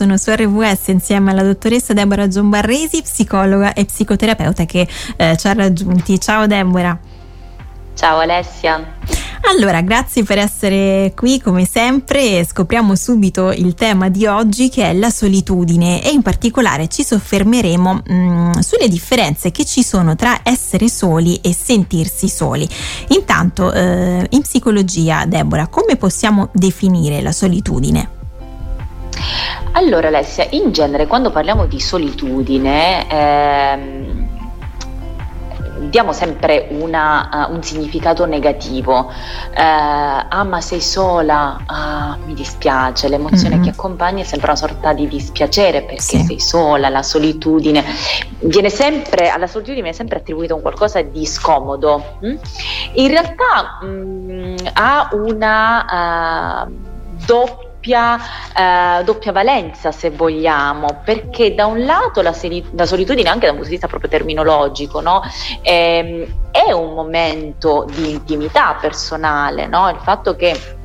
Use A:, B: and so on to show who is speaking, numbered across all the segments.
A: sono su RWS insieme alla dottoressa Deborah Giombarresi, psicologa e psicoterapeuta che eh, ci ha raggiunti. Ciao Deborah.
B: Ciao Alessia.
A: Allora, grazie per essere qui come sempre. Scopriamo subito il tema di oggi che è la solitudine e in particolare ci soffermeremo mh, mm, sulle differenze che ci sono tra essere soli e sentirsi soli. Intanto, eh, in psicologia, Deborah, come possiamo definire la solitudine?
B: Allora Alessia, in genere quando parliamo di solitudine ehm, diamo sempre una, uh, un significato negativo. Uh, ah, ma sei sola, ah, mi dispiace. L'emozione mm-hmm. che accompagna è sempre una sorta di dispiacere perché sì. sei sola, la solitudine. Viene sempre, alla solitudine viene sempre attribuito un qualcosa di scomodo. Mm? In realtà mh, mm, ha una uh, doppia doppia, eh, doppia, valenza, se vogliamo, perché da un lato la, la solitudine, anche da un punto di vista proprio terminologico, no? eh, è un momento di intimità personale, no? il fatto che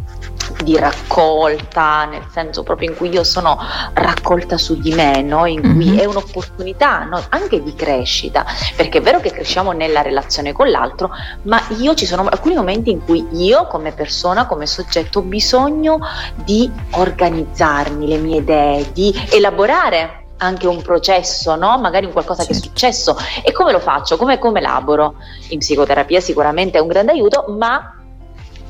B: di raccolta, nel senso proprio in cui io sono raccolta su di me, no? in cui mm-hmm. è un'opportunità no? anche di crescita, perché è vero che cresciamo nella relazione con l'altro, ma io ci sono alcuni momenti in cui io come persona, come soggetto ho bisogno di organizzarmi le mie idee, di elaborare anche un processo, no? magari un qualcosa sì. che è successo. E come lo faccio? Come, come elaboro? In psicoterapia sicuramente è un grande aiuto, ma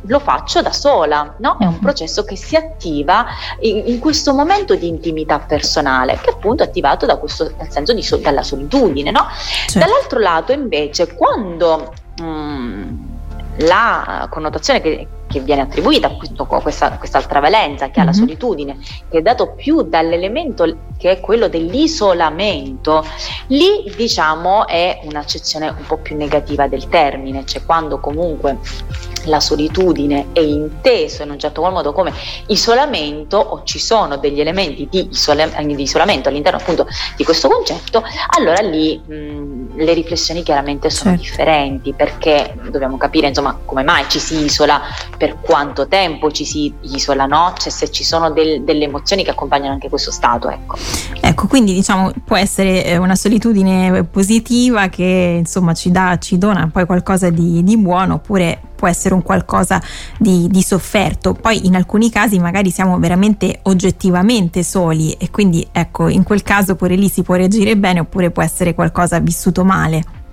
B: lo faccio da sola, no? È un mm. processo che si attiva in, in, questo momento di intimità personale, che appunto è attivato da questo, dal senso di dalla solitudine, no? Certo. Dall'altro lato invece quando mh, mm, la connotazione che, che viene attribuita a questa, quest'altra valenza che ha mm-hmm. la solitudine, che è dato più dall'elemento che è quello dell'isolamento, lì diciamo è un'accezione un po' più negativa del termine, cioè quando comunque la solitudine è inteso in un certo qual modo come isolamento o ci sono degli elementi di, isola- di isolamento all'interno appunto di questo concetto, allora lì mh, le riflessioni chiaramente sono certo. differenti perché dobbiamo capire insomma come mai ci si isola, per quanto tempo ci si isola, no? Cioè se ci sono del, delle emozioni che accompagnano anche questo stato, ecco.
A: Ecco, quindi diciamo può essere eh, una solitudine positiva che insomma ci, dà, ci dona poi qualcosa di, di buono oppure può essere un qualcosa di, di, sofferto. Poi in alcuni casi magari siamo veramente oggettivamente soli e quindi ecco, in quel caso pure lì si può reagire bene oppure può essere qualcosa vissuto male.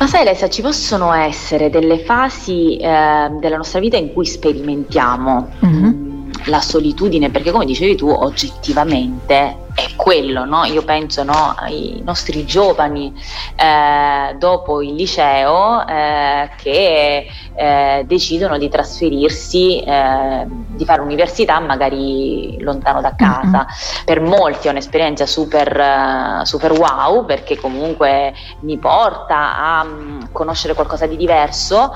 B: Ma sai Alessia, ci possono essere delle fasi eh, della nostra vita in cui sperimentiamo. Mm-hmm la solitudine, perché come dicevi tu, oggettivamente è quello, no? Io penso no, ai nostri giovani eh, dopo il liceo eh, che eh, decidono di trasferirsi, eh, di fare università magari lontano da casa. Mm-hmm. Per molti è un'esperienza super, super wow perché comunque mi porta a um, conoscere qualcosa di diverso,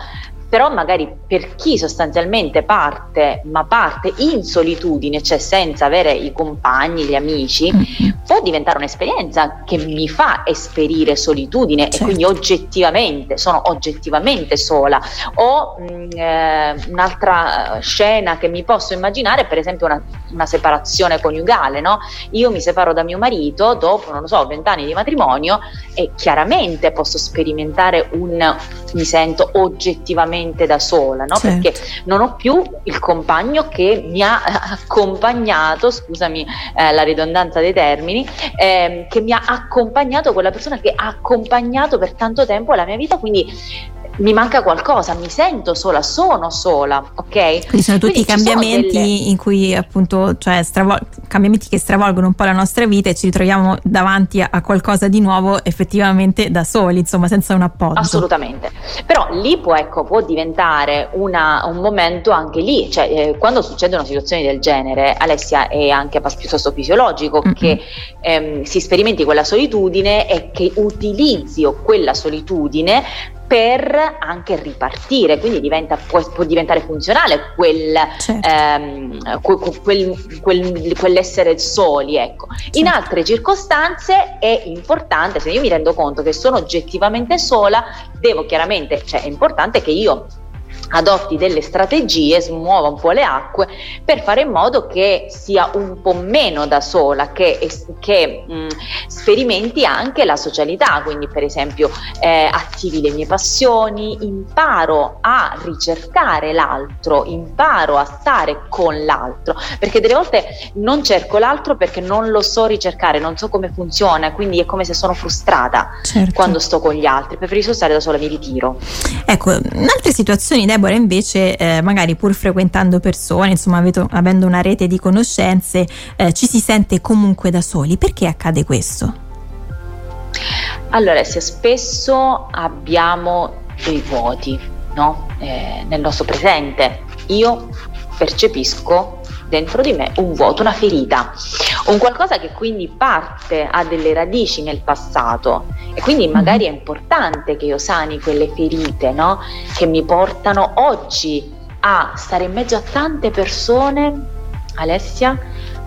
B: però magari per chi sostanzialmente parte, ma parte in solitudine, cioè senza avere i compagni, gli amici, mm-hmm. può diventare un'esperienza che mi fa esperire solitudine certo. e quindi oggettivamente, sono oggettivamente sola. O mh, mm, eh, un'altra scena che mi posso immaginare, per esempio una, una separazione coniugale, no? Io mi separo da mio marito dopo, non lo so, vent'anni di matrimonio e chiaramente posso sperimentare un mi sento oggettivamente da sola, no? certo. perché non ho più il compagno che mi ha accompagnato, scusami eh, la ridondanza dei termini, eh, che mi ha accompagnato, quella persona che ha accompagnato per tanto tempo la mia vita, quindi mi manca qualcosa, mi sento sola, sono sola, ok?
A: Quindi sono tutti Quindi cambiamenti delle... in cui appunto, cioè stravol- cambiamenti che stravolgono un po' la nostra vita e ci ritroviamo davanti a, a, qualcosa di nuovo effettivamente da soli, insomma, senza un appoggio.
B: Assolutamente. Però lì può, ecco, può diventare una, un momento anche lì, cioè eh, quando succedono situazioni del genere, Alessia è anche piuttosto fisiologico mm-hmm. che ehm, si sperimenti quella solitudine e che utilizzi quella solitudine per anche ripartire, quindi diventa, può, può, diventare funzionale quel, certo. ehm, quel, quel, quell'essere soli. Ecco. Certo. In altre circostanze è importante, se io mi rendo conto che sono oggettivamente sola, devo chiaramente, cioè è importante che io adotti delle strategie, smuova un po' le acque per fare in modo che sia un po' meno da sola, che, che mh, sperimenti anche la socialità, quindi per esempio eh, attivi le mie passioni, imparo a ricercare l'altro, imparo a stare con l'altro, perché delle volte non cerco l'altro perché non lo so ricercare, non so come funziona, quindi è come se sono frustrata certo. quando sto con gli altri, preferisco stare da sola, mi ritiro.
A: Ecco, in altre situazioni, Deborah, Deborah invece eh, magari pur frequentando persone, insomma avendo, avendo una rete di conoscenze, eh, ci si sente comunque da soli. Perché accade questo?
B: Allora, se spesso abbiamo dei vuoti no? eh, nel nostro presente. Io percepisco dentro di me un vuoto, una ferita, un qualcosa che quindi parte, ha delle radici nel passato e quindi magari è importante che io sani quelle ferite no? che mi portano oggi a stare in mezzo a tante persone, Alessia,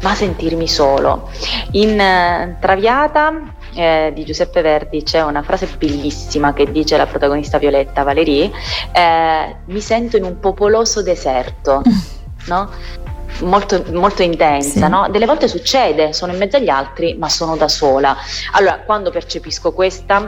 B: ma sentirmi solo. In uh, Traviata eh, di Giuseppe Verdi c'è una frase bellissima che dice la protagonista Violetta Valerie, eh, mi sento in un popoloso deserto, no? Molto, molto intensa, sì. no? Delle volte succede, sono in mezzo agli altri, ma sono da sola. Allora, quando percepisco questa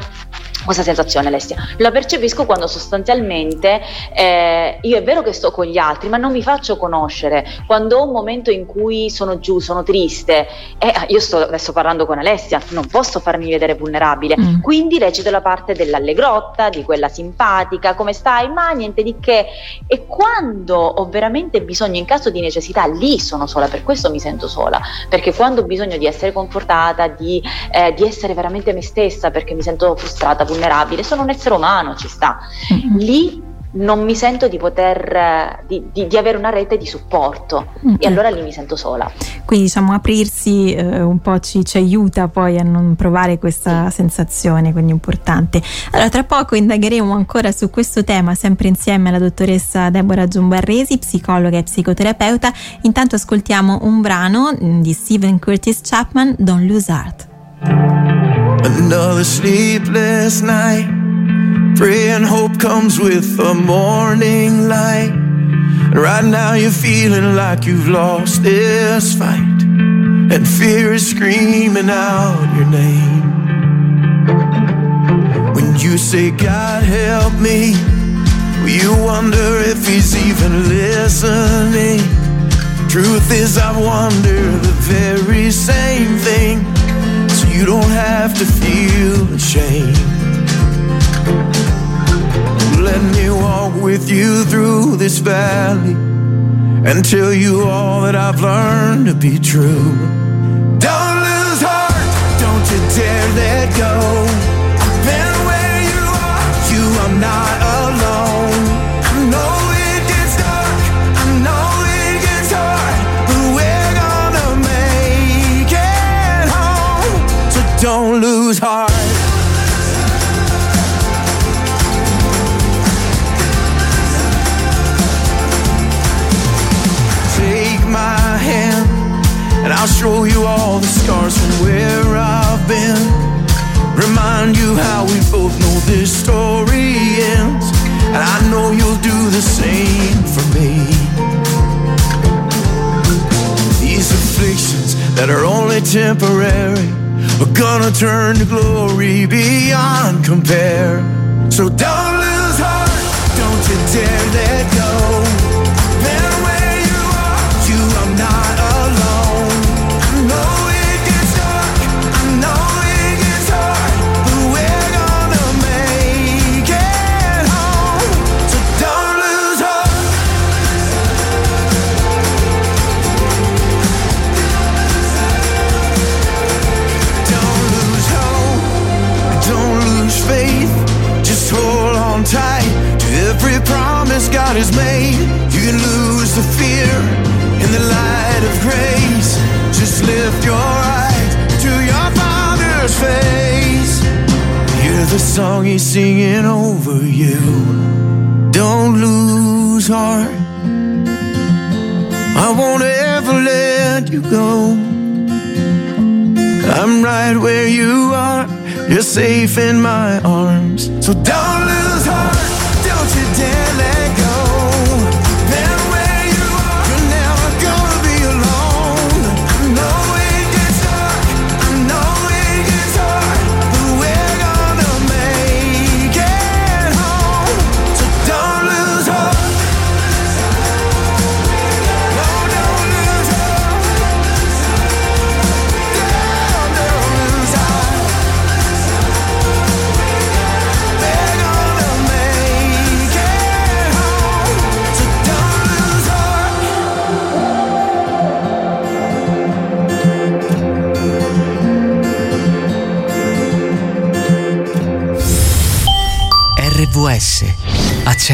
B: questa sensazione Alessia? La percepisco quando sostanzialmente eh, io è vero che sto con gli altri, ma non mi faccio conoscere. Quando ho un momento in cui sono giù, sono triste, eh, io sto adesso parlando con Alessia, non posso farmi vedere vulnerabile, mm. quindi recito la parte dell'allegrotta, di quella simpatica, come stai? Ma niente di che. E quando ho veramente bisogno, in caso di necessità, lì sono sola, per questo mi sento sola, perché quando ho bisogno di essere confortata, di, eh, di essere veramente me stessa, perché mi sento frustrata, vulnerabile, sono un essere umano, ci sta. Mm-hmm. Lì non mi sento di poter di, di, di, avere una rete di supporto mm-hmm. e allora lì mi sento sola
A: quindi diciamo aprirsi eh, un po' ci, ci, aiuta poi a non provare questa sì. sensazione quindi importante allora tra poco indagheremo ancora su questo tema sempre insieme alla dottoressa Deborah Giumbarresi psicologa e psicoterapeuta intanto ascoltiamo un brano mm, di Stephen Curtis Chapman Don't Lose Heart
C: Another sleepless night. Praying hope comes with the morning light. And right now you're feeling like you've lost this fight. And fear is screaming out your name. When you say, God help me, you wonder if He's even listening. Truth is, I wonder the very same thing you don't have to feel ashamed. Let me walk with you through this valley and tell you all that I've learned to be true. Don't lose heart. Take my hand and I'll show you all the scars from where I've been. Remind you how we both know this story ends. And I know you'll do the same for me. These afflictions that are only temporary are gonna turn to glory beyond compare. So don't lose heart, don't you dare let go. Has made. You can lose the fear in the light of grace. Just lift your eyes to your Father's face. Hear the song He's singing over you. Don't lose heart. I won't ever let you go. I'm right where you are. You're safe in my arms. So don't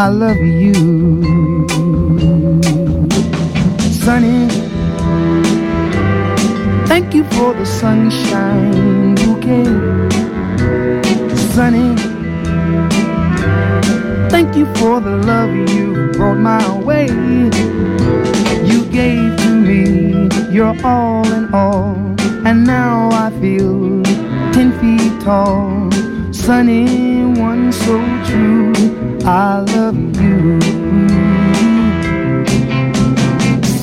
D: I love you. Sunny. Thank you for the sunshine bouquet. Sunny. Thank you for the love you brought my way. You gave to me your all in all, and now I feel ten feet tall. Sunny, one so true. I love you.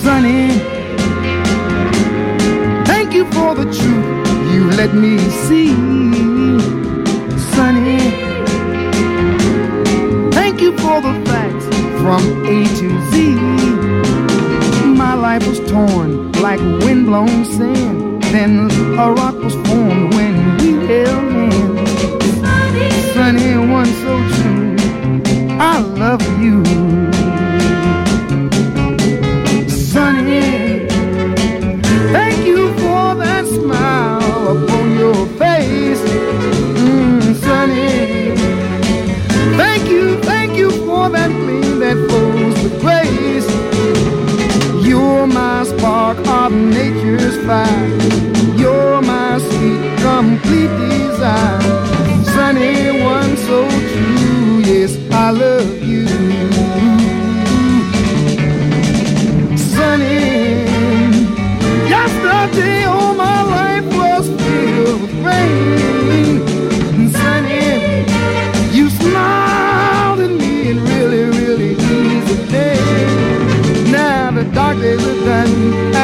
D: Sunny, thank you for the truth you let me see. Sunny, thank you for the facts from A to Z. My life was torn like windblown sand. Then a rock was formed when we held I love you. Sunny, thank you for that smile upon your face. Mm, sunny, thank you, thank you for that gleam that flows with grace. You're my spark of nature's fire. You're my sweet, complete desire.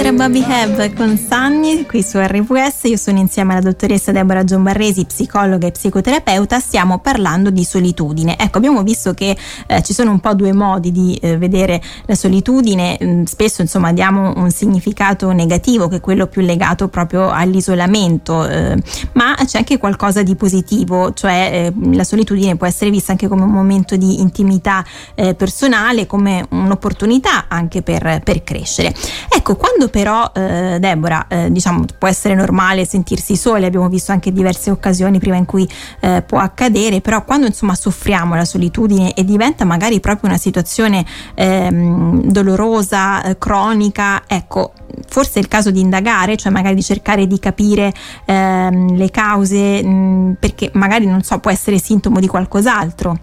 A: Era Bobby Have con Sunny qui su RVS. Io sono insieme alla dottoressa Deborah Giombarresi, psicologa e psicoterapeuta. Stiamo parlando di solitudine. Ecco, abbiamo visto che eh, ci sono un po' due modi di eh, vedere la solitudine. Mm, spesso, insomma, diamo un significato negativo, che è quello più legato proprio all'isolamento, eh, ma c'è anche qualcosa di positivo, cioè eh, la solitudine può essere vista anche come un momento di intimità eh, personale, come un'opportunità anche per, per crescere. Ecco, quando però, eh, Deborah, eh, diciamo, può essere normale sentirsi soli, abbiamo visto anche diverse occasioni prima in cui eh, può accadere, però quando insomma soffriamo la solitudine e diventa magari proprio una situazione ehm, dolorosa, eh, cronica, ecco, forse è il caso di indagare, cioè magari di cercare di capire ehm, le cause, mh, perché magari non so, può essere sintomo di qualcos'altro.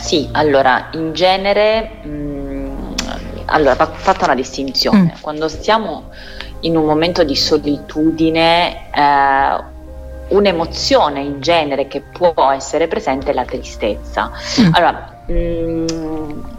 B: Sì, allora, in genere, mh, allora, va fatta una distinzione.
A: Mm.
B: Quando stiamo in un momento di solitudine, eh, un'emozione in genere che può essere presente è la tristezza.
A: Mm.
B: Allora, mh,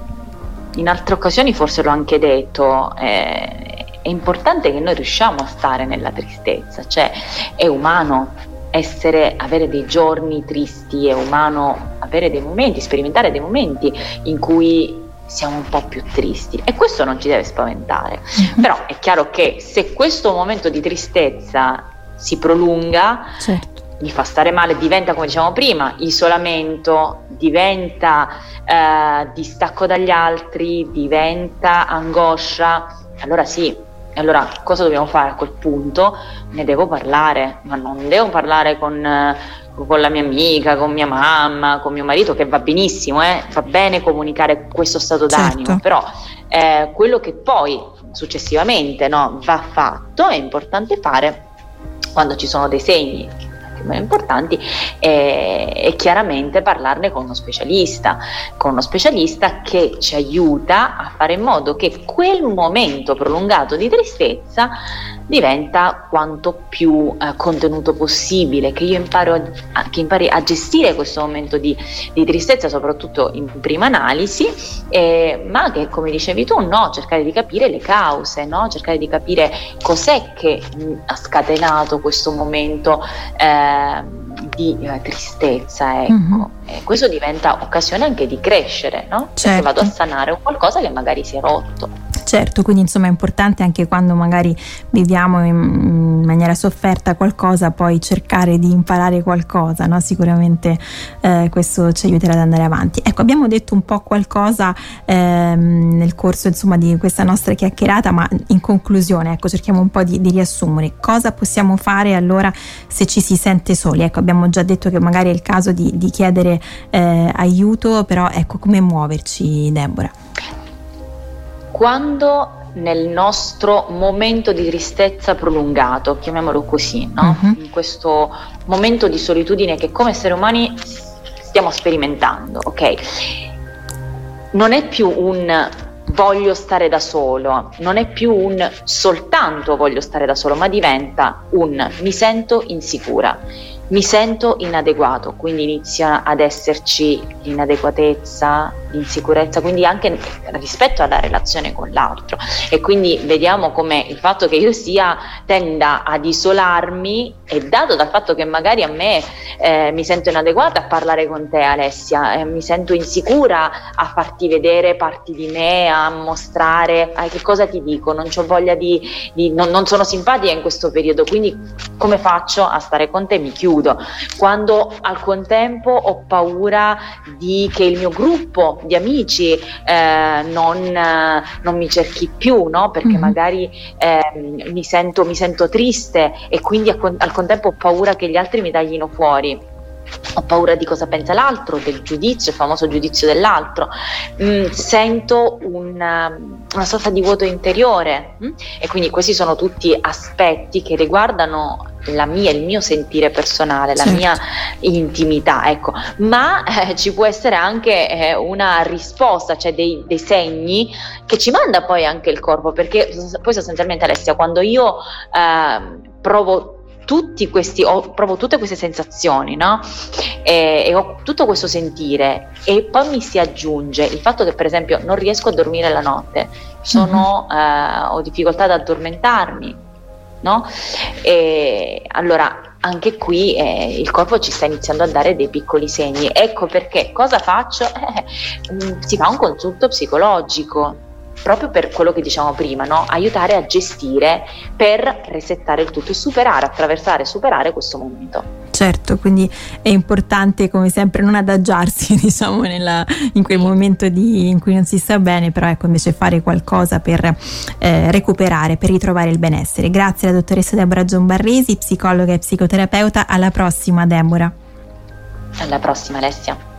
B: in altre occasioni forse l'ho anche detto, eh, è importante che noi riusciamo a stare nella tristezza, cioè è umano essere, avere dei giorni tristi, è umano avere dei momenti, sperimentare dei momenti in cui siamo un po' più tristi e questo non ci deve spaventare. Però è chiaro che se questo momento di tristezza si prolunga,
A: Certo.
B: gli fa stare male, diventa come dicevamo prima, isolamento, diventa eh, distacco dagli altri, diventa angoscia, allora sì, allora cosa dobbiamo fare a quel punto? Ne devo parlare, ma non devo parlare con, eh, con la mia amica, con mia mamma, con mio marito, che va benissimo, eh? va bene comunicare questo stato d'animo,
A: Certo.
B: però eh, quello che poi successivamente no, va fatto è importante fare quando ci sono dei segni meno importanti e, e, chiaramente parlarne con uno specialista, con uno specialista che ci aiuta a fare in modo che quel momento prolungato di tristezza diventa quanto più eh, contenuto possibile, che io imparo a, che impari a gestire questo momento di, di tristezza, soprattutto in prima analisi, eh, ma che come dicevi tu, no, cercare di capire le cause, no? cercare di capire cos'è che mh, ha scatenato questo momento. Eh, di eh, tristezza, ecco. Mm-hmm. E questo diventa occasione anche di crescere, no? Certo. Perché vado a sanare qualcosa che magari si è rotto.
A: Certo, quindi insomma è importante anche quando magari viviamo in maniera sofferta qualcosa, poi cercare di imparare qualcosa, no? sicuramente eh, questo ci aiuterà ad andare avanti. Ecco, abbiamo detto un po' qualcosa ehm, nel corso insomma, di questa nostra chiacchierata, ma in conclusione, ecco, cerchiamo un po' di, di riassumere. Cosa possiamo fare allora se ci si sente soli? Ecco, abbiamo già detto che magari è il caso di, di chiedere eh, aiuto, però ecco, come muoverci, Deborah?
B: Quando nel nostro momento di tristezza prolungato, chiamiamolo così, no? uh-huh. in questo momento di solitudine che come esseri umani stiamo sperimentando, ok? Non è più un voglio stare da solo, non è più un soltanto voglio stare da solo, ma diventa un mi sento insicura mi sento inadeguato, quindi inizia ad esserci l'inadeguatezza, l'insicurezza, quindi anche rispetto alla relazione con l'altro. E quindi vediamo come il fatto che io sia tenda ad isolarmi è dato dal fatto che magari a me eh, mi sento inadeguata a parlare con te Alessia, eh, mi sento insicura a farti vedere parti di me, a mostrare eh, che cosa ti dico, non ho voglia di, di non, non sono simpatica in questo periodo, quindi come faccio a stare con te? Mi chiudo chiudo, quando al contempo ho paura di, che il mio gruppo di amici eh, non, non, mi cerchi più, no? perché mm-hmm. magari eh, mi, sento, mi, sento, triste e quindi al, al contempo ho paura che gli altri mi taglino fuori ho paura di cosa pensa l'altro, del giudizio, il famoso giudizio dell'altro, mm, sento una, una, sorta di vuoto interiore mm? e quindi questi sono tutti aspetti che riguardano la mia, il mio sentire personale, la certo. mia intimità, ecco, ma eh, ci può essere anche eh, una risposta, cioè dei, dei, segni che ci manda poi anche il corpo, perché poi sostanzialmente Alessia, quando io eh, provo tutti questi, ho, provo tutte queste sensazioni, no? E, e, ho tutto questo sentire e poi mi si aggiunge il fatto che per esempio non riesco a dormire la notte, sono, mm-hmm. eh, ho difficoltà ad addormentarmi, no? E allora anche qui eh, il corpo ci sta iniziando a dare dei piccoli segni. Ecco perché cosa faccio? Eh, si fa un consulto psicologico proprio per quello che diciamo prima, no? aiutare a gestire per resettare il tutto e superare, attraversare superare questo momento.
A: Certo, quindi è importante come sempre non adagiarsi diciamo nella, in quel momento di, in cui non si sta bene, però ecco invece fare qualcosa per eh, recuperare, per ritrovare il benessere. Grazie alla dottoressa Deborah Giombarresi, psicologa e psicoterapeuta, alla prossima Deborah.
B: Alla prossima Alessia.